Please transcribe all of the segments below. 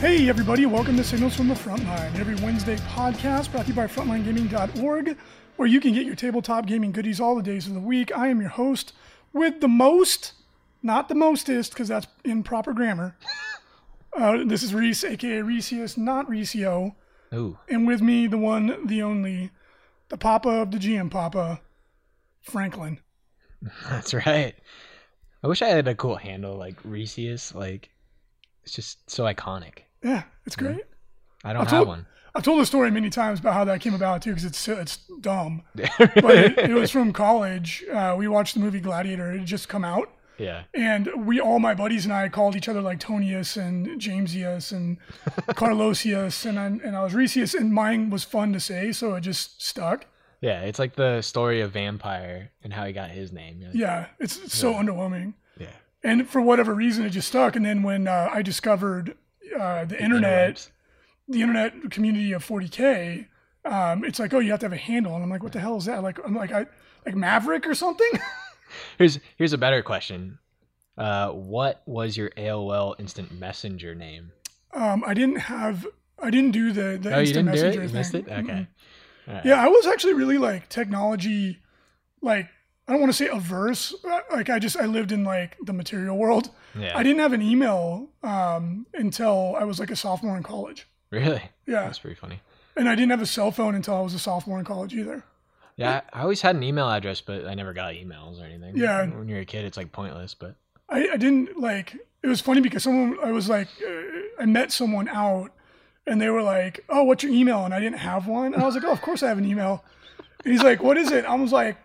Hey, everybody, welcome to Signals from the Frontline, every Wednesday podcast brought to you by FrontlineGaming.org, where you can get your tabletop gaming goodies all the days of the week. I am your host with the most, not the mostest, because that's improper grammar. Uh, this is Reese, aka Reesius, not Reesio. Ooh, And with me, the one, the only, the Papa of the GM Papa, Franklin. that's right. I wish I had a cool handle like Reese's. Like, it's just so iconic. Yeah, it's great. I don't I'll have tell- one. I've told the story many times about how that came about too, because it's it's dumb. But it, it was from college. Uh, we watched the movie Gladiator. It had just come out, yeah. and we all my buddies and I called each other like Tonius and Jamesius and Carlosius, and I, and I was Reesius, and mine was fun to say, so it just stuck. Yeah, it's like the story of vampire and how he got his name. Like, Yeah, it's so underwhelming. yeah. And for whatever reason, it just stuck. And then when uh, I discovered uh, the internet, the internet community of 40k, um, it's like, oh, you have to have a handle, and I'm like, what the hell is that? Like, I'm like, I like Maverick or something. Here's here's a better question. Uh, what was your AOL Instant Messenger name? um, I didn't have, I didn't do the the oh, you instant didn't do it. messenger You thing. missed it. Mm-mm. Okay. All right. Yeah, I was actually really like technology, like I don't want to say averse. Like I just I lived in like the material world. Yeah. I didn't have an email um, until I was like a sophomore in college. really? Yeah, That's pretty funny. and I didn't have a cell phone until I was a sophomore in college either. Yeah, I I always had an email address, but I never got emails or anything. Yeah. When you're a kid, it's like pointless. But I, I didn't like it was funny because someone I was like uh, I met someone out and they were like, "Oh, what's your email?" and I didn't have one. And I was like, "Oh, of course I have an email." And he's like, "What is it?" I was like,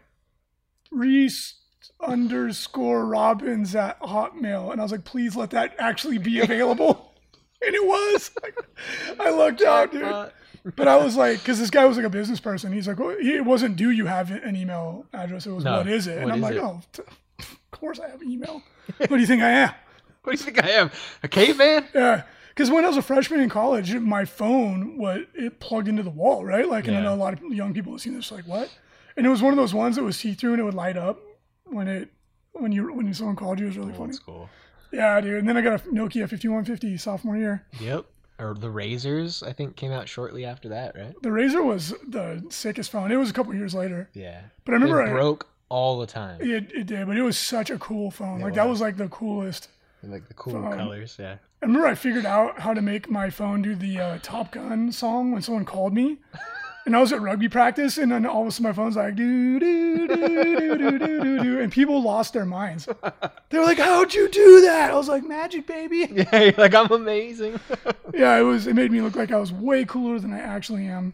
"Reese underscore Robbins at Hotmail." And I was like, "Please let that actually be available." and it was. I lucked out, dude. But I was like, because this guy was like a business person. He's like, well, it wasn't. Do you have an email address? It was, No, what is it? And what I'm like, it? oh, t- of course I have an email. what do you think I am? what do you think I am? A caveman? Yeah, because when I was a freshman in college, my phone was it plugged into the wall, right? Like, and I know a lot of young people have seen this. Like, what? And it was one of those ones that was see through and it would light up when it when you when someone called you. It was really funny. Old school. Yeah, dude. And then I got a Nokia 5150 sophomore year. Yep. Or the RAZRs, I think, came out shortly after that, right? The RAZR was the sickest phone. It was a couple years later, Yeah. but I remember it I, broke all the time. It, it did, but it was such a cool phone. It like that was. was like the coolest. Like the cool Phone. colors, yeah. I remember I figured out how to make my phone do the uh, Top Gun song when someone called me. And I was at rugby practice, and then all of a sudden my phone's like do do do do do do do, and people lost their minds. They were like, "How'd you do that?" I was like, "Magic, baby." Yeah, you're like I'm amazing. yeah, it was. It made me look like I was way cooler than I actually am.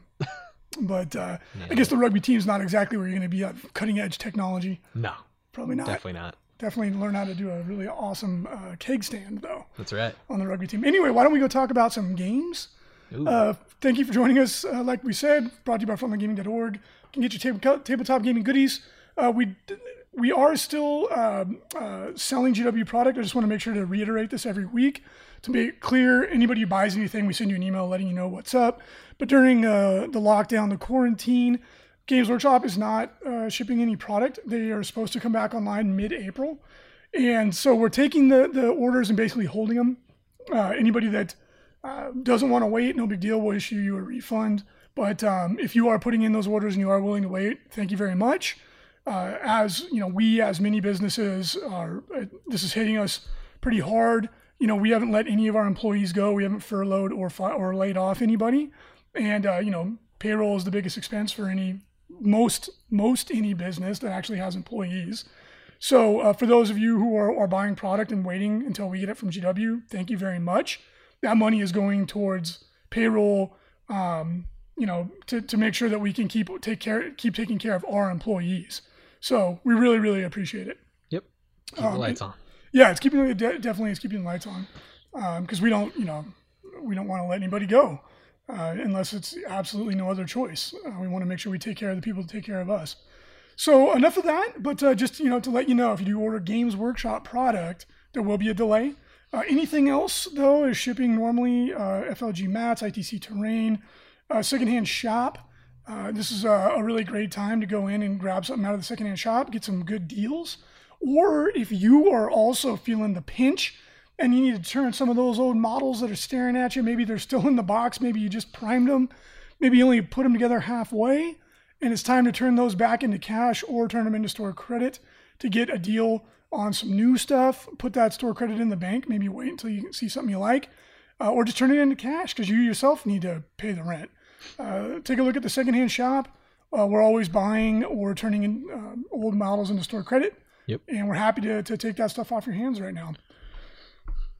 But uh, yeah. I guess the rugby team's not exactly where you're going to be at cutting edge technology. No, probably not. Definitely not. Definitely learn how to do a really awesome uh, keg stand though. That's right. On the rugby team. Anyway, why don't we go talk about some games? Uh, thank you for joining us. Uh, like we said, brought to you by frontlinegaming.org. You can get your table, tabletop gaming goodies. Uh, we we are still um, uh, selling GW product. I just want to make sure to reiterate this every week to it clear. Anybody who buys anything, we send you an email letting you know what's up. But during uh, the lockdown, the quarantine, Games Workshop is not uh, shipping any product. They are supposed to come back online mid-April, and so we're taking the the orders and basically holding them. Uh, anybody that uh, doesn't want to wait, no big deal. We'll issue you a refund. But um, if you are putting in those orders and you are willing to wait, thank you very much. Uh, as you know, we as many businesses are. Uh, this is hitting us pretty hard. You know, we haven't let any of our employees go. We haven't furloughed or fi- or laid off anybody. And uh, you know, payroll is the biggest expense for any most most any business that actually has employees. So uh, for those of you who are, are buying product and waiting until we get it from GW, thank you very much. That money is going towards payroll, um, you know, to, to make sure that we can keep take care keep taking care of our employees. So we really really appreciate it. Yep. Keep um, the lights on. Yeah, it's keeping it definitely it's keeping the lights on because we don't you know we don't want to let anybody go uh, unless it's absolutely no other choice. Uh, we want to make sure we take care of the people that take care of us. So enough of that, but uh, just you know to let you know if you do order Games Workshop product, there will be a delay. Uh, anything else though is shipping normally. Uh, FLG mats, ITC terrain, uh, secondhand shop. Uh, this is a, a really great time to go in and grab something out of the secondhand shop, get some good deals. Or if you are also feeling the pinch and you need to turn some of those old models that are staring at you. Maybe they're still in the box. Maybe you just primed them. Maybe you only put them together halfway, and it's time to turn those back into cash or turn them into store credit to get a deal on some new stuff. Put that store credit in the bank. Maybe wait until you see something you like, uh, or just turn it into cash because you yourself need to pay the rent. Uh, take a look at the secondhand shop. Uh, we're always buying or turning in uh, old models into store credit. Yep. And we're happy to, to take that stuff off your hands right now.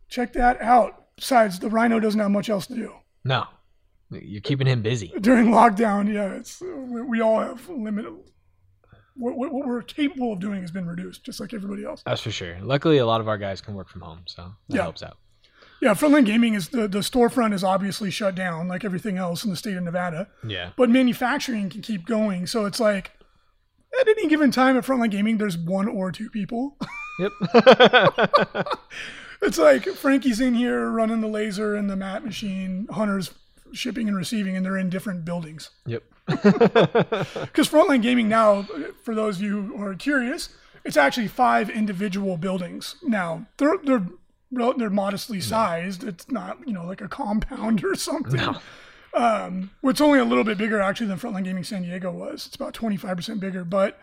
Check that out. Besides, the Rhino doesn't have much else to do. No, you're keeping him busy. During lockdown, yeah, it's we, we all have limited. What, what what we're capable of doing has been reduced, just like everybody else. That's for sure. Luckily, a lot of our guys can work from home, so that Yeah. helps out. Yeah, Frontline Gaming is the, the storefront is obviously shut down, like everything else in the state of Nevada. Yeah. but manufacturing can keep going. So it's like at any given time at Frontline Gaming, there's one or two people. Yep. it's like Frankie's in here running the laser and the mat machine, Hunter's shipping and receiving, and they're in different buildings. yep. Because Frontline Gaming now, for those of you who are curious, it's actually five individual buildings. Now they're they're they're modestly sized. It's not you know like a compound or something. No. Um, it's only a little bit bigger actually than Frontline Gaming San Diego was. It's about 25% bigger, but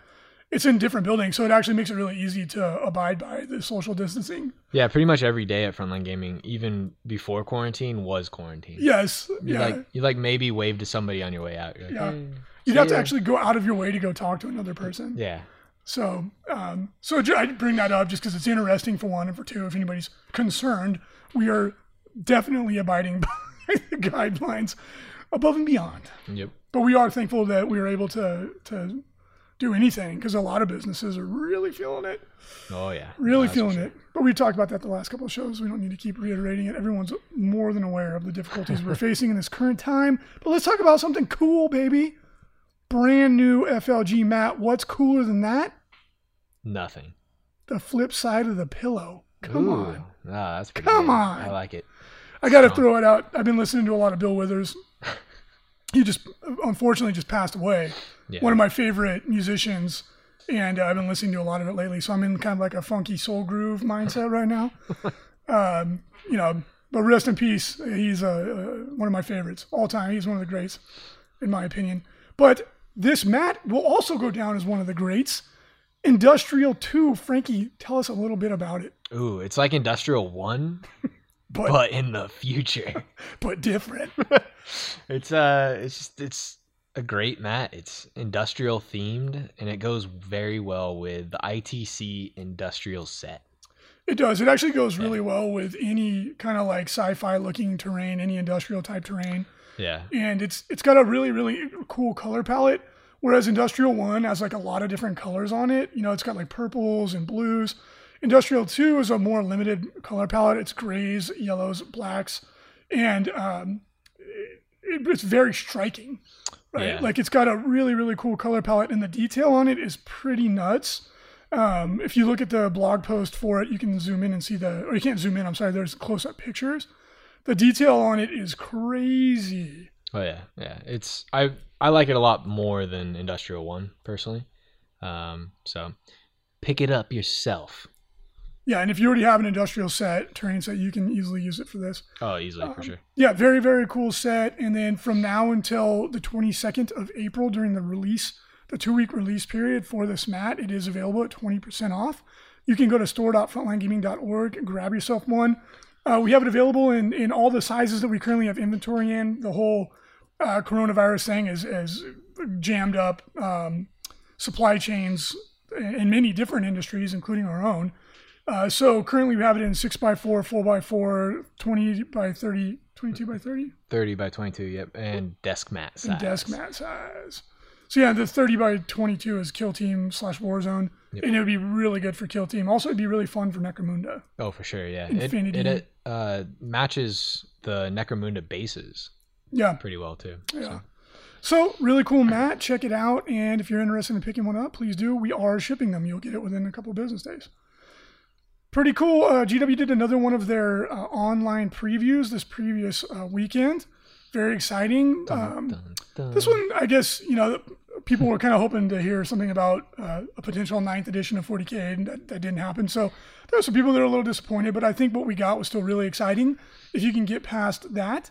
it's in different buildings, so it actually makes it really easy to abide by the social distancing. Yeah, pretty much every day at Frontline Gaming, even before quarantine, was quarantine. Yes, You yeah. like you like maybe wave to somebody on your way out. Like, Yeah. "Hey, You'd see have to ya." actually go out of your way to go talk to another person. Yeah. So, um, so I bring that up just because it's interesting for one, and for two, if anybody's concerned, we are definitely abiding by the guidelines above and beyond. Yep. But we are thankful that we were able to to do anything because a lot of businesses are really feeling it, Oh yeah. really That's feeling sure. it. But we talked about that the last couple of shows. We don't need to keep reiterating it. Everyone's more than aware of the difficulties we're facing in this current time. But let's talk about something cool, baby. Brand new FLG mat. What's cooler than that? Nothing. The flip side of the pillow. Come Ooh. on. Ah, that's pretty Come good. on. I like it. I got to throw it out. I've been listening to a lot of Bill Withers. He just unfortunately just passed away. Yeah. One of my favorite musicians, and uh, I've been listening to a lot of it lately. So I'm in kind of like a funky soul groove mindset right now. um, you know, but rest in peace. He's uh, uh, one of my favorites all time. He's one of the greats, in my opinion. But this mat will also go down as one of the greats. Industrial 2, Frankie, tell us a little bit about it, Ooh, it's like Industrial One, but but in the future. but different. it's uh, it's just it's a great mat. It's industrial themed, and it goes very well with the ITC industrial set. It does. It actually goes really well with any kind of like sci-fi looking terrain, any industrial type terrain, Yeah. and it's it's got a really really cool color palette. Whereas Industrial One has like a lot of different colors on it. You know, it's got like purples and blues. Industrial Two is a more limited color palette. It's grays, yellows, blacks, and um, it, it's very striking. Right, Yeah. like it's got a really really cool color palette, and the detail on it is pretty nuts. Um, if you look at the blog post for it, you can zoom in and see the, or you can't zoom in. I'm sorry. There's close-up pictures. The detail on it is crazy. Oh yeah, yeah. It's I I like it a lot more than Industrial One personally. Um, so pick it up yourself. Yeah, and if you already have an industrial set, terrain set, you can easily use it for this. Oh, easily Um, for sure. Yeah, very, very cool set. And then from now until the 22nd of April during the release, the two week release period for this mat, it is available at 20% off. You can go to store.frontlinegaming.org and grab yourself one. Uh, we have it available in, in all the sizes that we currently have inventory in. The whole uh, coronavirus thing is, is jammed up um, supply chains in in many different industries, including our own. Uh, so currently we have it in 6x4, 4x4, 20 by 30, 22 by 30, Thirty by twenty-two. Yep, and desk mat size. and desk mat size. So yeah, the 30 by 22 is Kill Team slash Warzone, Yep. and it would be really good for Kill Team. Also, it'd be really fun for Necromunda. Oh, for sure. Yeah, Infinity. It, it uh, matches the Necromunda bases Yeah, pretty well too. yeah. So really cool mat. Check it out, and if you're interested in picking one up, please do. We are shipping them. You'll get it within a couple of business days. Pretty cool. Uh, GW did another one of their uh, online previews this previous uh, weekend. Very exciting. Um, Dun, dun. This one, I guess, you know, people were kind of hoping to hear something about uh, a potential ninth edition of 40k, and that, that didn't happen. So there were some people that are a little disappointed, but I think what we got was still really exciting. If you can get past that,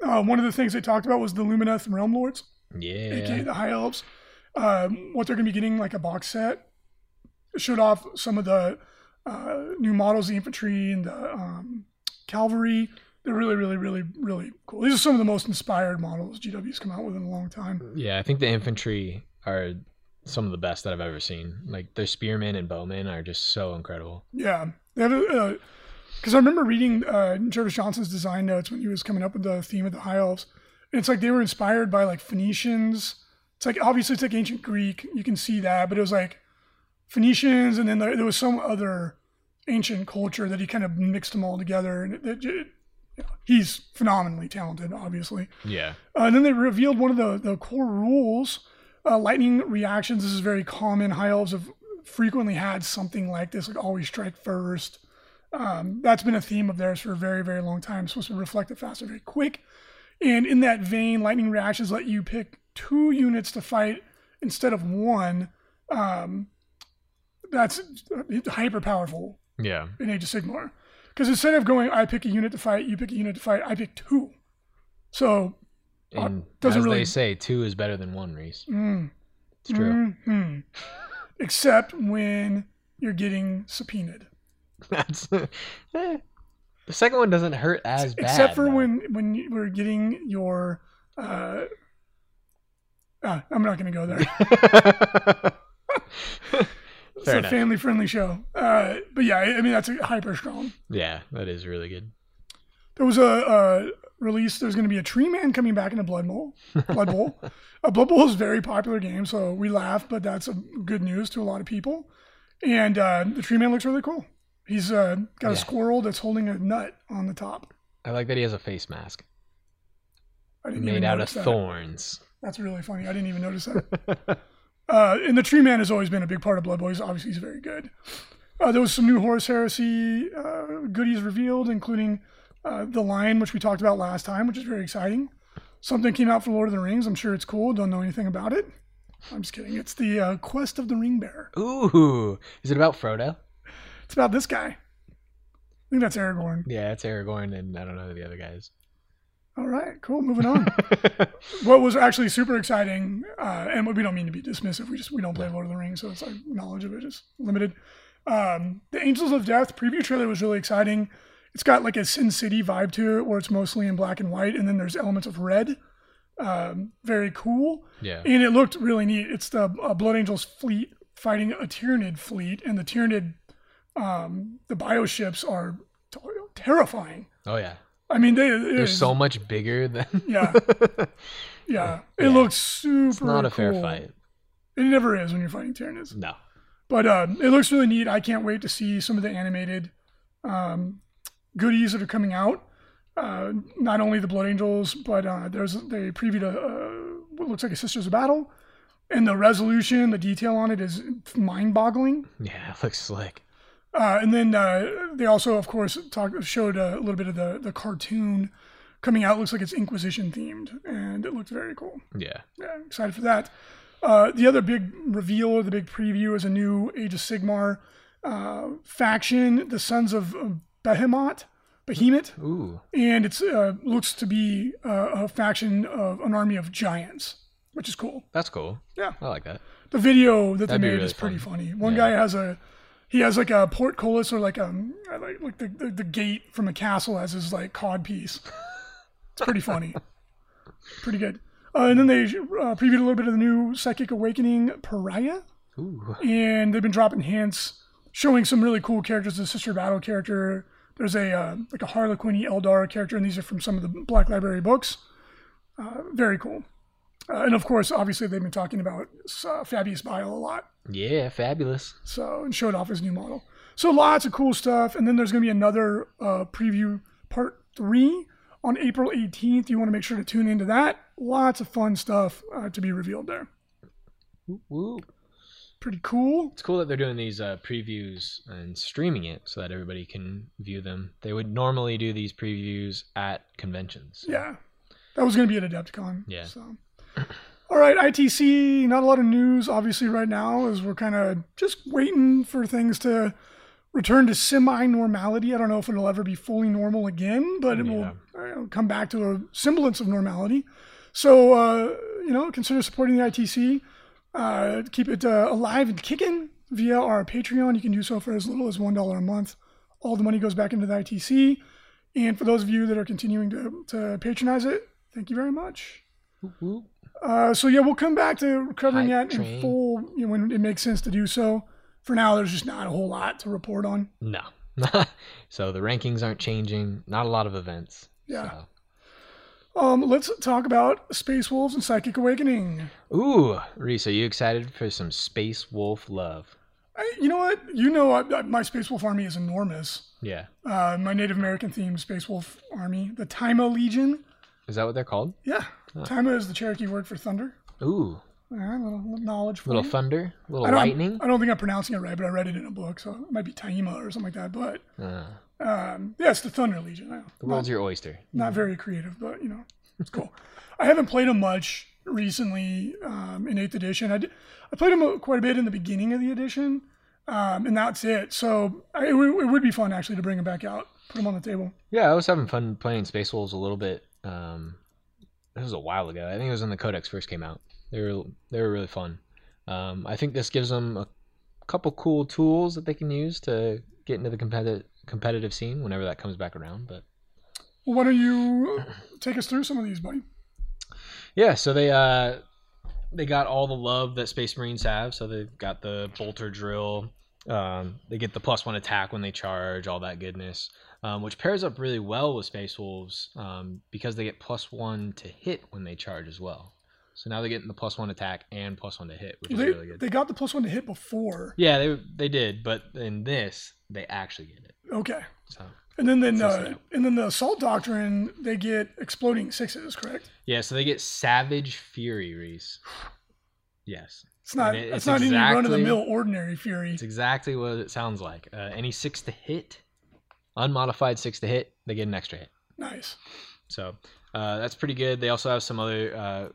uh, one of the things they talked about was the Lumineth Realm Lords, aka Yeah. the High Elves. Um, what they're going to be getting, like a box set, showed off some of the uh, new models, the infantry and the um, cavalry. They're really, really, really, really cool. These are some of the most inspired models GW's come out with in a long time. Yeah, I think the infantry are some of the best that I've ever seen. Like their spearmen and bowmen are just so incredible. Yeah, they have a because I remember reading uh, Jervis Johnson's design notes when he was coming up with the theme of the High Elves. And it's like they were inspired by like Phoenicians. It's like obviously it's like ancient Greek. You can see that, but it was like Phoenicians, and then there, there was some other ancient culture that he kind of mixed them all together. And it, it, it, you know, he's phenomenally talented, obviously. Yeah. Uh, and then they revealed one of the, the core rules uh, lightning reactions. This is very common. High elves have frequently had something like this, like always strike first. Um, that's been a theme of theirs for a very, very long time. It's supposed to reflect it faster, very quick. And in that vein, lightning reactions let you pick two units to fight instead of one. Um, that's hyper powerful Yeah. in Age of Sigmar. Because instead of going, I pick a unit to fight, you pick a unit to fight, I pick two. So, Uh, doesn't as really- they say, two is better than one, Reese. mm, It's true. mhm. except when you're getting subpoenaed. That's eh. the second one doesn't hurt as bad. except for though. when when you we're getting your. Uh, ah, I'm not going to go there. It's a family friendly show. Uh, but yeah, I mean that's a hyper strong. yeah, that is really good. There was a, a release. There's going to be a Tree Man coming back in a Blood Bowl. Blood Bowl. a Blood Bowl is a very popular game, so we laugh, but that's a good news to a lot of people. And uh, the Tree Man looks really cool. He's uh, got a squirrel that's holding a nut on the top. I like that he has a face mask I didn't even made out of that. thorns. That's really funny. I didn't even notice that. uh, and the Tree Man has always been a big part of Blood. He's obviously he's very good. Uh, there was some new Horus Heresy uh, goodies revealed, including uh, the line, which we talked about last time, which is very exciting. Something came out for Lord of the Rings. I'm sure it's cool. Don't know anything about it. I'm just kidding. It's the uh, Quest of the Ring Bearer. Ooh, is it about Frodo? It's about this guy. I think that's Aragorn. Yeah, it's Aragorn, and I don't know who the other guy is. All right, cool. Moving on. what was actually super exciting, uh, and we don't mean to be dismissive. We just we don't play Lord of the Rings, so it's like knowledge of it is limited. Um, the Angels of Death preview trailer was really exciting. It's got like a Sin City vibe to it, where it's mostly in black and white, and then there's elements of red. Um, very cool, yeah, and it looked really neat. It's the uh, Blood Angels fleet fighting a Tyranid fleet, and the Tyranid, um, the bioships are t- terrifying. oh yeah. I mean, they They're so much bigger than. yeah. Yeah, it Yeah. looks super. it's not a fair fight. It never is when you're fighting Tyranids. No. But um, it looks really neat. I can't wait to see some of the animated um, goodies that are coming out. Uh, not only the Blood Angels, but uh, there's they previewed a uh, what looks like a Sisters of Battle, and the resolution, the detail on it is mind-boggling. Yeah, it looks slick. Uh, and then uh, they also, of course, talked showed a little bit of the the cartoon coming out. It Looks like it's Inquisition themed, and it looked very cool. Yeah. Yeah, excited for that. Uh, the other big reveal or the big preview is a new Age of Sigmar uh, faction, the Sons of Behemat, Behemat, Ooh. and it's uh, looks to be uh, a faction of an army of giants, which is cool. That's cool. Yeah. I like that. The video that That'd they made really is pretty fun. funny. One Yeah. guy has a he has like a portcullis or like um like like the, the, the gate from a castle as his like cod piece. It's pretty funny. pretty good. Uh, and then they uh, previewed a little bit of the new Psychic Awakening Pariah, Ooh. and they've been dropping hints, showing some really cool characters. The Sister Battle character. There's a uh, like a Harlequin Eldar character, and these are from some of the Black Library books. Uh, very cool. Uh, and of course, obviously, they've been talking about uh, Fabius Bile a lot Yeah, fabulous. so and showed off his new model. So lots of cool stuff, and then there's going to be another uh, preview part three on April 18th. You want to make sure to tune into that. Lots of fun stuff uh, to be revealed there. Woo, woo. Pretty cool. It's cool that they're doing these uh, previews and streaming it so that everybody can view them. They would normally do these previews at conventions. Yeah, that was going to be at Adepticon. Yeah. So All right, ITC, not a lot of news obviously right now as we're kind of just waiting for things to return to semi normality. I don't know if it'll ever be fully normal again, but it will uh, come back to a semblance of normality. So, uh, you know, consider supporting the ITC. Uh, keep it uh, alive and kicking via our Patreon. You can do so for as little as $1 a month. All the money goes back into the ITC. And for those of you that are continuing to, to patronize it, thank you very much. Uh, so yeah, we'll come back to covering Hype that in train. full you know, when it makes sense to do so. For now, there's just not a whole lot to report on. No. so the rankings aren't changing. Not a lot of events. Yeah. so. Um, let's talk about Space Wolves and Psychic Awakening. Ooh, Reese, are you excited for some Space Wolf love? I, you know what? You know, I, I, my Space Wolf army is enormous. Yeah. Uh, my Native American themed Space Wolf army, the Taima Legion. Is that what they're called? Yeah, Taima is the Cherokee word for thunder. Ooh, All right, little, little knowledge for little you. thunder, little I don't, lightning. I don't think I'm pronouncing it right, but I read it in a book, so it might be Taima or something like that. But Uh, um, yeah, it's the Thunder Legion. I know. the world's your oyster. not very creative, but you know, it's cool. I haven't played them much recently um, in Eighth Edition. I, did, I played them quite a bit in the beginning of the edition, um, and that's it. So I, it, w- it would be fun actually to bring them back out, put them on the table. Yeah, I was having fun playing Space Wolves a little bit. Um, it was a while ago. I think it was when the Codex first came out. They were they were really fun. Um, I think this gives them a couple cool tools that they can use to get into the competitive competitive scene whenever that comes back around. But Well, why don't you take us through some of these, buddy? yeah, so they uh they got all the love that Space Marines have. So they've got the bolter drill. Um, they get the plus one attack when they charge, all that goodness, um, which pairs up really well with Space Wolves um, because they get plus one to hit when they charge as well. So now they're getting the plus one attack and plus one to hit, which is They, really good. they got the plus one to hit before. yeah, they they did, but in this they actually get it. Okay. So And then, then uh, and then the assault doctrine, they get exploding sixes, correct? yeah, so they get Savage Fury, Reese. Yes, It's not. It- it's, it's not any run of the mill ordinary fury. It's exactly what it sounds like. Uh, any six to hit, unmodified six to hit, they get an extra hit. Nice. So uh, that's pretty good. They also have some other uh,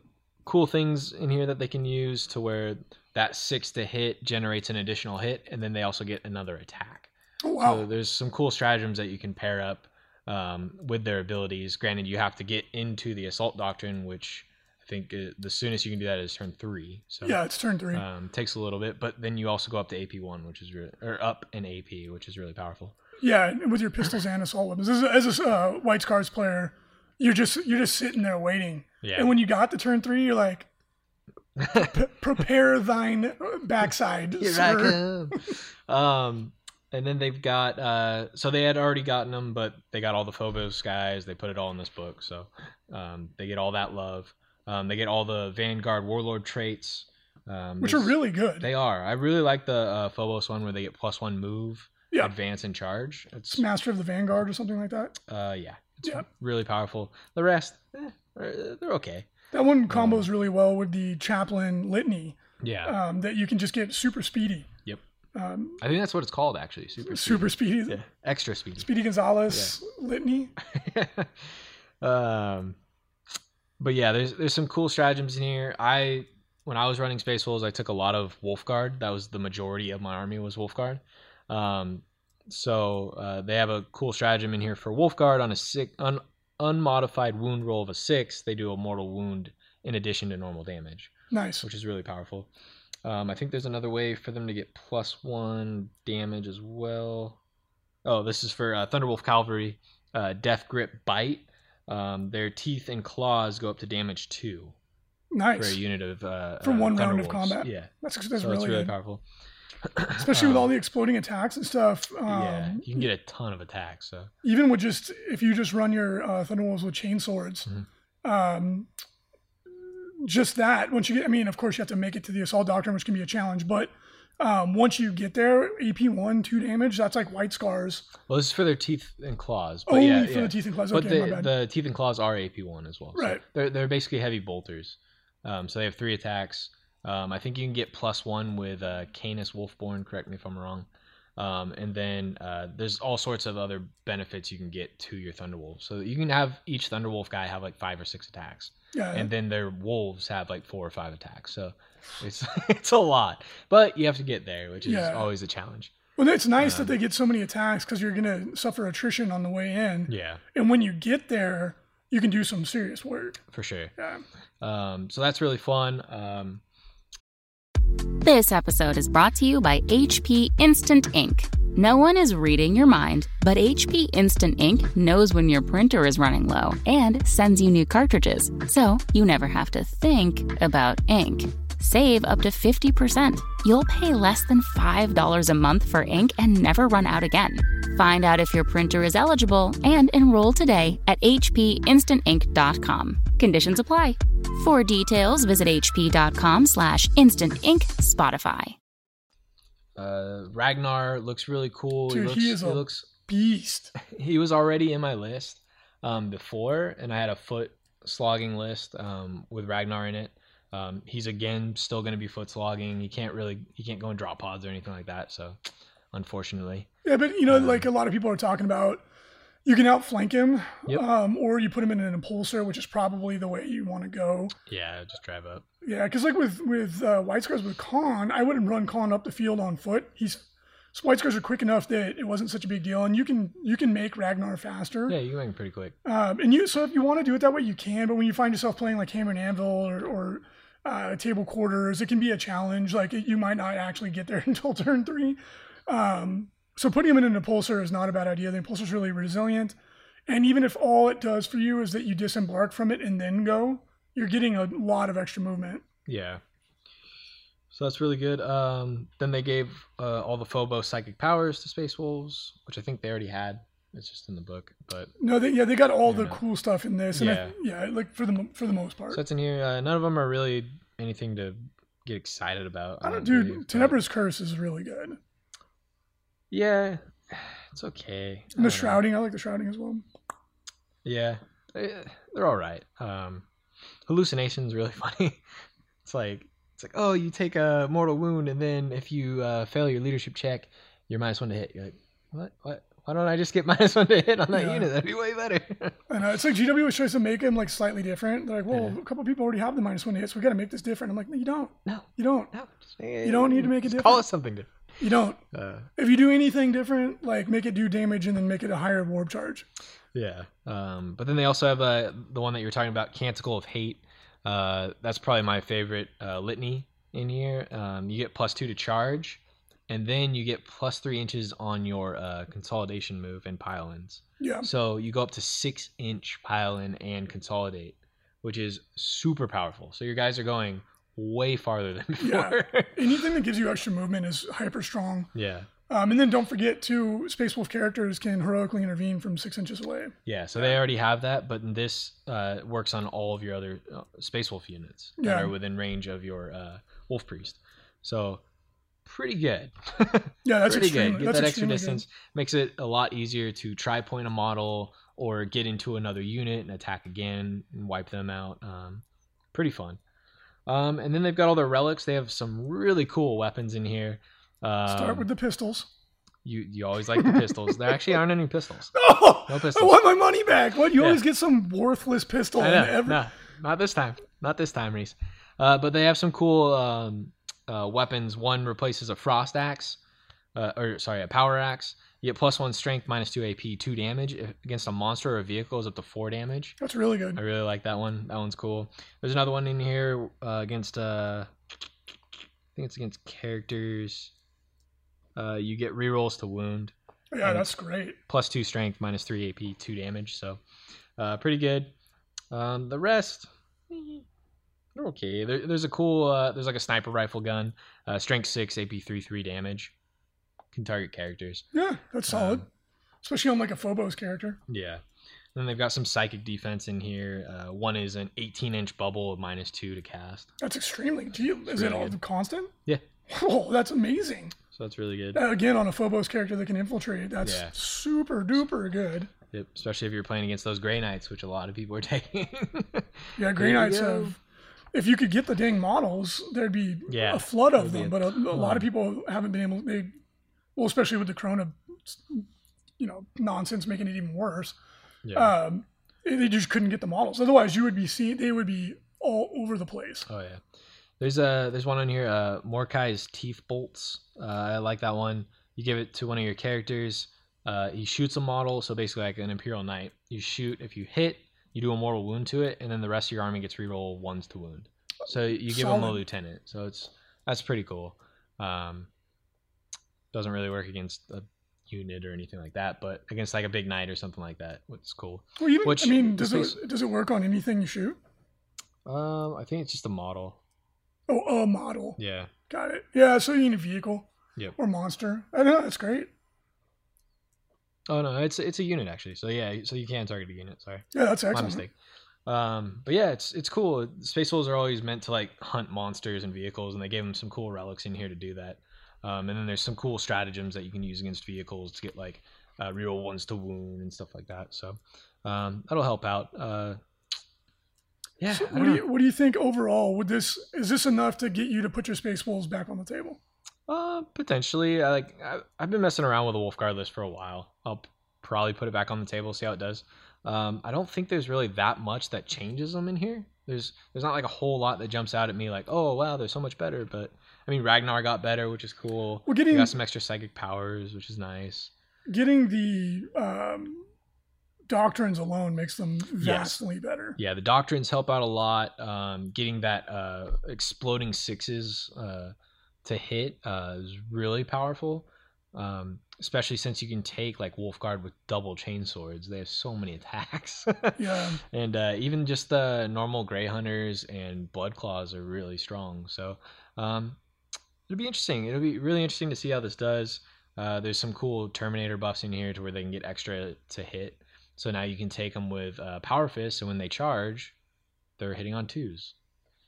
cool things in here that they can use to where that six to hit generates an additional hit, and then they also get another attack. Oh, wow. So there's some cool stratagems that you can pair up um, with their abilities. Granted, you have to get into the assault doctrine, which I think uh, the soonest you can do that is turn three. So yeah, it's turn three. um, takes a little bit, but then you also go up to AP one, which is really or up an AP, which is really powerful. Yeah, with your pistols and assault weapons. As a, as a uh, White Scars player, you're just you're just sitting there waiting. Yeah. And when you got the turn three, you're like, prepare thine backside, Here sir. Um, and then they've got uh, so they had already gotten them, but they got all the Phobos guys. They put it all in this book, so um, they get all that love. Um, they get all the Vanguard Warlord traits, um, Which are really good. They are. I really like the uh, Phobos one where they get plus one move, Yeah. advance, and charge. It's Master of the Vanguard or something like that. uh, yeah, it's Yeah. really powerful. The rest, eh, they're they're okay. That one combos really well with the Chaplain Litany Yeah. um, that you can just get super speedy. Yep. Um, I think that's what it's called actually. Super. speedy. super speedy. Yeah. Extra speedy. Speedy Gonzalez Litany. um, but yeah, there's there's some cool stratagems in here. I when I was running Space Wolves, I took a lot of Wolf Guard. That was the majority of my army was Wolfguard. Um, so uh, they have a cool stratagem in here for Wolfguard on a six un, unmodified wound roll of a six. They do a mortal wound in addition to normal damage, Nice. which is really powerful. Um, I think there's another way for them to get plus one damage as well. Oh, this is for uh, Thunderwolf Cavalry, uh, Death Grip Bite. Um, their teeth and claws go up to damage two Nice for a unit of uh, For uh, one round of combat. Yeah, That's, that's so really, really powerful. Especially with Um, all the exploding attacks and stuff. Um, yeah, you can get a ton of attacks. So even with just if you just run your uh, Thunderwolves with chain swords, Mhm. um, just that. Once you get, I mean, of course you have to make it to the assault doctrine, which can be a challenge. But um, once you get there, AP one two damage. That's like white scars. well, this is for their teeth and claws. But Only yeah, for yeah. the teeth and claws. But Okay, my the, bad. the teeth and claws are AP one as well. So Right. they're they're basically heavy bolters. Um, so they have three attacks. Um, I think you can get plus one with uh, Canis Wolfborn. Correct me if I'm wrong. Um, and then uh, there's all sorts of other benefits you can get to your Thunderwolf. So you can have each Thunderwolf guy have like five or six attacks, Yeah. and then their wolves have like four or five attacks. So it's it's a lot, but you have to get there, which is Yeah. always a challenge. well, it's nice um, that they get so many attacks because you're gonna suffer attrition on the way in, Yeah, and when you get there, you can do some serious work. for sure. Yeah. Um, so that's really fun. Um, This episode is brought to you by HP Instant Ink. No one is reading your mind, but HP Instant Ink knows when your printer is running low and sends you new cartridges, so you never have to think about ink. Save up to 50%. You'll pay less than $5 a month for ink and never run out again. Find out if your printer is eligible and enroll today at hpinstantink.com. Conditions apply. For details, visit hp.com slash instantink Spotify. uh, Ragnar looks really cool. Dude, he looks, he is a- looks Beast. he was already in my list um, before, and I had a foot slogging list um, with Ragnar in it. Um, he's again still going to be foot slogging. He can't really he can't go and drop pods or anything like that. So, unfortunately, Yeah, but you know, Um, like a lot of people are talking about, you can outflank him, Yep. um, or you put him in an impulsor, which is probably the way you want to go. yeah, just drive up. Yeah, because like with with uh, White Scars with Khan, I wouldn't run Khan up the field on foot. He's so White Scars are quick enough that it wasn't such a big deal, and you can you can make Ragnar faster. Yeah, you can make him pretty quick. Um, and you so if you want to do it that way, you can. But when you find yourself playing like Hammer and Anvil or, or uh, table quarters, it can be a challenge. Like you might not actually get there until turn three. Um, so putting him in an impulsor is not a bad idea. The impulsor is really resilient, and even if all it does for you is that you disembark from it and then go, you're getting a lot of extra movement. Yeah. So that's really good. Um, then they gave uh, all the Phobos psychic powers to Space Wolves, which I think they already had. It's just in the book, but No, they, yeah, they got all the Yeah. cool stuff in this, and I- Yeah. yeah, like for the for the most part. so that's in here. Uh, none of them are really anything to get excited about. I don't, dude, Tenebrous curse is really good. Yeah, it's okay. And the don't know. shrouding, I like the shrouding as well. Yeah, they're all right. Um, hallucinations really funny. It's like it's like oh, you take a mortal wound, and then if you uh, fail your leadership check, you're minus one to hit. You're like, what? What? Why don't I just get minus one to hit on that Yeah. unit? That'd be way better. And uh, it's like GW was trying to make him like slightly different. They're like, well, Yeah. a couple people already have the minus one hit, so we got to make this different. I'm like, no, you don't. no, You don't. no, just You don't need to make it just Call different. it something different. You don't. Uh, If you do anything different, like make it do damage and then make it a higher warp charge. Yeah. Um, but then they also have uh, the one that you're talking about, Canticle of Hate. Uh, that's probably my favorite uh, litany in here. Um, you get plus two to charge, and then you get plus three inches on your uh, consolidation move and pile ins. Yeah. So you go up to six inch pile in and consolidate, which is super powerful. So your guys are going way farther than before. Yeah. Anything that gives you extra movement is hyper strong. yeah. Um, and then don't forget, too, Space Wolf characters can heroically intervene from six inches away. Yeah, so they already have that, but this uh, works on all of your other uh, Space Wolf units that Yeah. are within range of your uh, Wolf Priest. So pretty good. Yeah, that's pretty good. Get that's that extra distance. Makes it a lot easier to tri-point a model or get into another unit and attack again and wipe them out. Um, pretty fun. Um, and then they've got all their relics. They have some really cool weapons in here. Um, Start with the pistols. you. You always like the pistols. there actually aren't any pistols. Oh, No pistols. I want my money back. What? You Yeah. always get some worthless pistol. I know. every- No, not this time. Not this time, Reese. Uh, but they have some cool um, uh, weapons. One replaces a frost axe, uh, or sorry, a power axe. You get plus one strength, minus two AP, two damage against a monster or a vehicle is up to four damage. That's really good. I really like that one. That one's cool. There's another one in here uh, against. Uh, I think it's against characters. Uh, you get rerolls to wound Yeah, that's great. plus two strength, minus three AP, two damage. So, uh, pretty good. Um, the rest, okay. There, there's a cool, uh, there's like a sniper rifle gun, uh, strength six, AP three, three damage. Can target characters. Yeah, that's solid. Um, Especially on like a Phobos character. Yeah. Then they've got some psychic defense in here. Uh, one is an 18 inch bubble of minus two to cast. That's extremely. Gee, is it all good. constant? Yeah. Oh, that's amazing. So that's really good. Uh, again, on a Phobos character that can infiltrate, that's Yeah. super duper good. Yep. Especially if you're playing against those Grey Knights, which a lot of people are taking. Yeah, Grey Knights have. If you could get the dang models, there'd be Yeah, a flood of them. But a, a lot of people haven't been able. They Well, especially with the Corona, you know, nonsense making it even worse. Yeah. Um, they just couldn't get the models. Otherwise, you would be seeing they would be all over the place. Oh yeah. There's a there's one on here. Uh, Morkai's teeth bolts. Uh, I like that one. You give it to one of your characters. Uh, he shoots a model, so basically like an Imperial Knight. You shoot. If you hit, you do a mortal wound to it, and then the rest of your army gets reroll ones to wound. So you give them a lieutenant. So it's that's pretty cool. Um, doesn't really work against a unit or anything like that, but against like a big knight or something like that, it's cool. Well, even, Which- I mean, does it does it work on anything you shoot? Um, I think it's just a model. Oh, a model. Yeah. Got it. Yeah, so you need a vehicle. Yep. Or monster. I know that's great. Oh no, it's it's a unit actually. So yeah, so you can target a unit. Sorry. Yeah, that's My mistake. Um, but yeah, it's it's cool. Space Wolves are always meant to like hunt monsters and vehicles, and they gave them some cool relics in here to do that. Um, and then there's some cool stratagems that you can use against vehicles to get like uh, real ones to wound and stuff like that. So um, that'll help out. Uh, yeah. So what know. you what do you think overall? Would this is this enough to get you to put your space wolves back on the table? Uh, potentially. I like. I, I've been messing around with a Wolfguard list for a while. I'll probably put it back on the table, see how it does. Um, I don't think there's really that much that changes them in here. There's there's not like a whole lot that jumps out at me like, oh wow, they're so much better. But I mean, Ragnar got better, which is cool. We're getting got some extra psychic powers, which is nice. getting the um, doctrines alone makes them Yes. vastly better. Yeah, the doctrines help out a lot. Um, getting that uh, exploding sixes uh, to hit uh, is really powerful. Um, especially since you can take like Wolfguard with double chain swords. They have so many attacks. Yeah. and uh, even just the normal Grey Hunters and Blood Claws are really strong. So um, it'll be interesting. It'll be really interesting to see how this does. Uh, there's some cool Terminator buffs in here to where they can get extra to hit. So now you can take them with uh, Power Fist, and when they charge, they're hitting on twos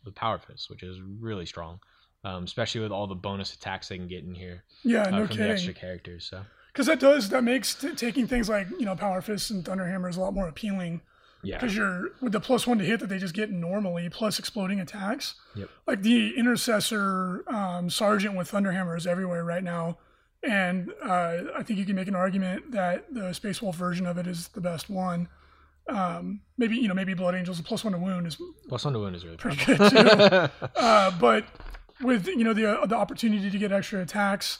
with Power Fist, which is really strong. Um, especially with all the bonus attacks they can get in here Yeah, uh, no from the extra characters. So Because that does that makes t- taking things like you know power fists and thunderhammers a lot more appealing. yeah, Because you're with the plus one to hit that they just get normally, plus exploding attacks. Yep. Like the intercessor um, sergeant with thunderhammer is everywhere right now, and uh, I think you can make an argument that the Space Wolf version of it is the best one. Um, maybe you know maybe Blood Angels a plus one to wound is plus one to wound is really pretty good too. uh, but with you know the uh, the opportunity to get extra attacks,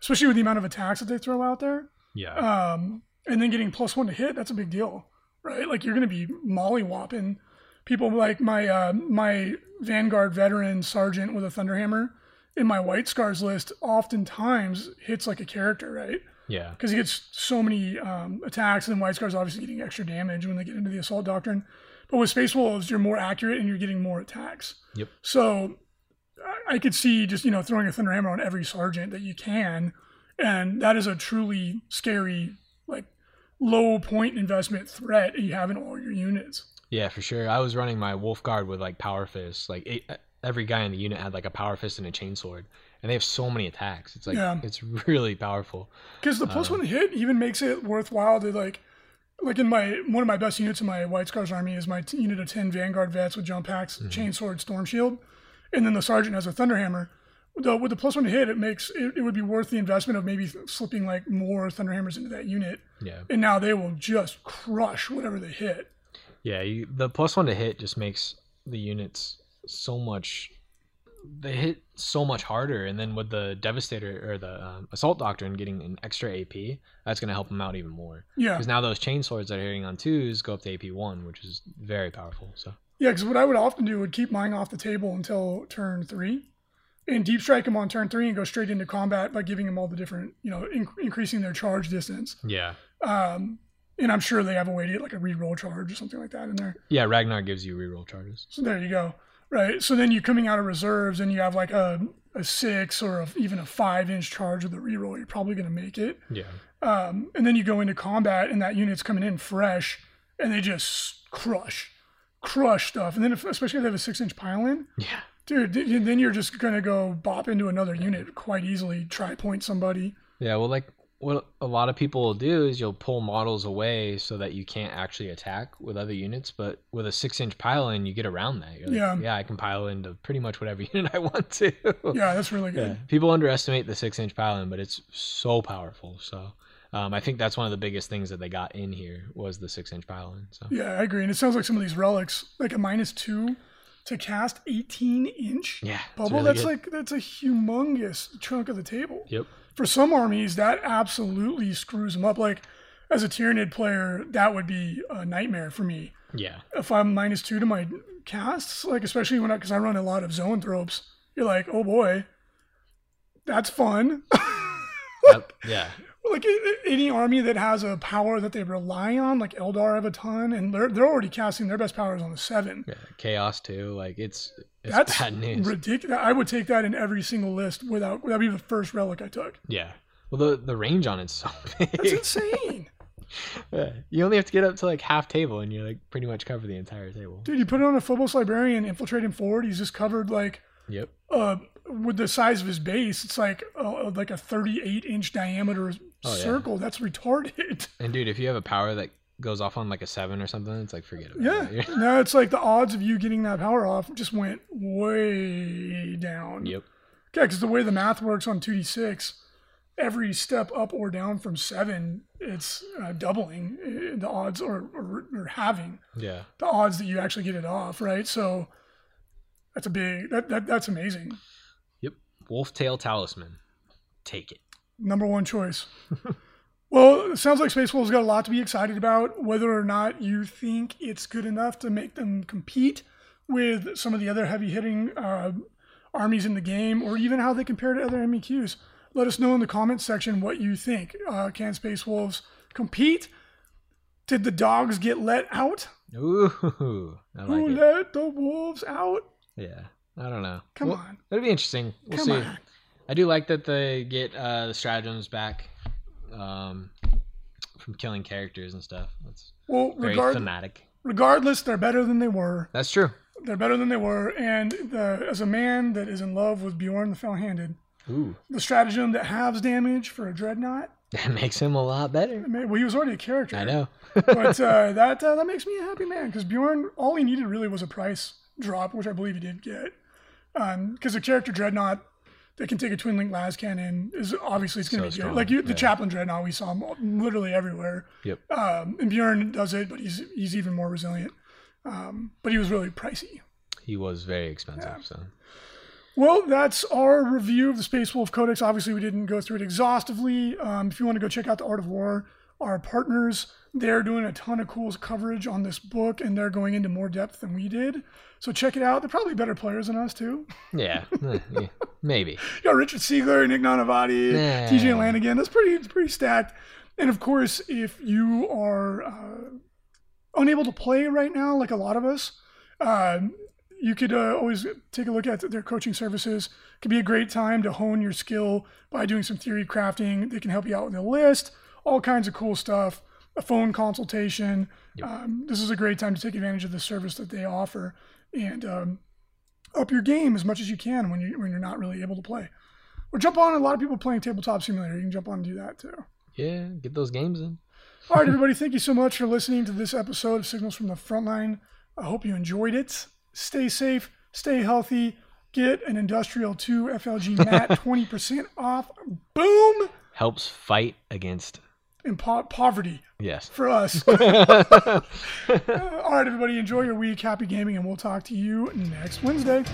especially with the amount of attacks that they throw out there, yeah, um, and then getting plus one to hit, that's a big deal, right? Like you're going to be mollywhopping people like my uh, my Vanguard veteran sergeant with a Thunderhammer in my White Scars list. Oftentimes hits like a character, right? yeah. Because he gets so many um, attacks, and White Scars obviously getting extra damage when they get into the Assault Doctrine. But with Space Wolves, you're more accurate and you're getting more attacks. Yep. So I- could see just you know throwing a Thunderhammer on every sergeant that you can, and that is a truly scary like low point investment threat you have in all your units. Yeah, for sure. I was running my Wolf Guard with like Power Fist. Like eight, every guy in the unit had like a Power Fist and a Chainsword, and they have so many attacks. It's like Yeah. it's really powerful. Because the plus Um, one hit even makes it worthwhile to like, like in my one of my best units in my White Scars army is my t- unit of ten Vanguard vets with jump packs, Mm-hmm. chainsword, storm shield, and then the sergeant has a thunderhammer. The, with the plus one to hit, it makes it, it would be worth the investment of maybe slipping like more thunderhammers into that unit, Yeah, and now they will just crush whatever they hit. yeah. You, the plus one to hit just makes the units so much. They hit so much harder, and then with the Devastator or the um, Assault Doctrine getting an extra AP, that's gonna help them out even more. Yeah, Because now those chain swords that are hitting on twos go up to AP one, which is very powerful. So Yeah, because what I would often do would keep mine off the table until turn three, and deep strike them on turn three and go straight into combat by giving them all the different, you know, in- increasing their charge distance. yeah, Um, and I'm sure they have a way to get like a reroll charge or something like that in there. yeah. Ragnar gives you reroll charges. So there you go. Right. So then you're coming out of reserves and you have like a, a six or a, even a five inch charge with a reroll. You're probably going to make it. Yeah, Um, and then you go into combat and that unit's coming in fresh and they just crush, crush stuff. And then if, especially if they have a six inch pile in, yeah. dude, then you're just to go bop into another unit quite easily, tri-point somebody. Yeah, well, like what a lot of people will do is you'll pull models away so that you can't actually attack with other units. But with a six inch pile in, you get around that. You're like, Yeah. yeah, I can pile into pretty much whatever unit I want to. Yeah, that's really good. Yeah. People underestimate the six inch pile in, but it's so powerful. So um, I think that's one of the biggest things that they got in here was the six inch pile in. So Yeah, I agree. And it sounds like some of these relics, like a minus two to cast 18 inch yeah, bubble. really that's good. like that's a humongous chunk of the table. yep. For some armies, that absolutely screws them up. Like as a Tyranid player, that would be a nightmare for me. Yeah. If I'm minus two to my casts, like especially when I because I run a lot of zone zoanthropes, you're like, oh boy, that's fun. Yep. Yeah. Like any army that has a power that they rely on, like Eldar have a ton, and they're they're already casting their best powers on the seven. Yeah. Chaos too. Like it's it's That's bad news. ridiculous. I would take that in every single list without that'd be the first relic I took. yeah. Well, the the range on it's so big. That's insane, Yeah. You only have to get up to like half table, and you're like pretty much cover the entire table. dude. You put it on a Phobos librarian, infiltrate him forward. He's just covered like Yep. uh with the size of his base. It's like uh, like a 38 inch diameter Oh, yeah. circle. That's retarded. And dude, if you have a power that goes off on like a seven or something, it's like forget about Yeah, it. Yeah, no, it's like the odds of you getting that power off just went way down. yep. Yeah, because the way the math works on 2d6, every step up or down from seven, it's uh, doubling uh, the odds or, or, or having Yeah. the odds that you actually get it off, right? So that's a big, that, that that's amazing. Yep. Wolf tail talisman. Take it. Number one choice. well, it sounds like Space Wolves got a lot to be excited about. Whether or not you think it's good enough to make them compete with some of the other heavy hitting uh, armies in the game, or even how they compare to other MEQs. Let us know in the comments section what you think. Uh, can Space Wolves compete? Did the dogs get let out? Ooh. I Who it. let the wolves out? Yeah. I don't know. Come Well, on. That'd be interesting. We'll Come see. on. I do like that they get uh, the stratagems back um, from killing characters and stuff. That's Well, very regard- thematic. regardless, they're better than they were. That's true. They're better than they were. And the, as a man that is in love with Bjorn the Fell-Handed, Ooh. the stratagem that halves damage for a dreadnought. That makes him a lot better. Well, he was already a character. I know. but uh, that uh, that makes me a happy man because Bjorn, all he needed really was a price drop, which I believe he did get. Because the character dreadnought that can take a twin link las cannon is obviously it's going to So be good. Like you, the yeah. chaplain dreadnought, we saw him literally everywhere. Yep. Um, and Bjorn does it, but he's he's even more resilient. Um, but he was really pricey. He was very expensive. So Well, that's our review of the Space Wolf Codex. Obviously, we didn't go through it exhaustively. Um, if you want to go check out the Art of War, our partners, they're doing a ton of cool coverage on this book, and they're going into more depth than we did. So check it out. They're probably better players than us too. yeah, eh, yeah, maybe. You got Richard Siegler, Nick Nanavati, Yeah. TJ Lanigan. That's pretty, it's pretty stacked. And of course, if you are uh, unable to play right now, like a lot of us, uh, you could uh, always take a look at their coaching services. It Could be a great time to hone your skill by doing some theory crafting. They can help you out with a list, all kinds of cool stuff. A phone consultation. Um, this is a great time to take advantage of the service that they offer and um, up your game as much as you can when you when you're not really able to play. Or jump on. A lot of people playing tabletop simulator. You can jump on and do that too. Yeah, get those games in. All right, everybody. Thank you so much for listening to this episode of Signals from the Frontline. I hope you enjoyed it. Stay safe. Stay healthy. Get an Industrial 2 FLG mat 20% off. Boom! Helps fight against And po- poverty yes. for us. All right, everybody. Enjoy your week. Happy gaming, and we'll talk to you next Wednesday.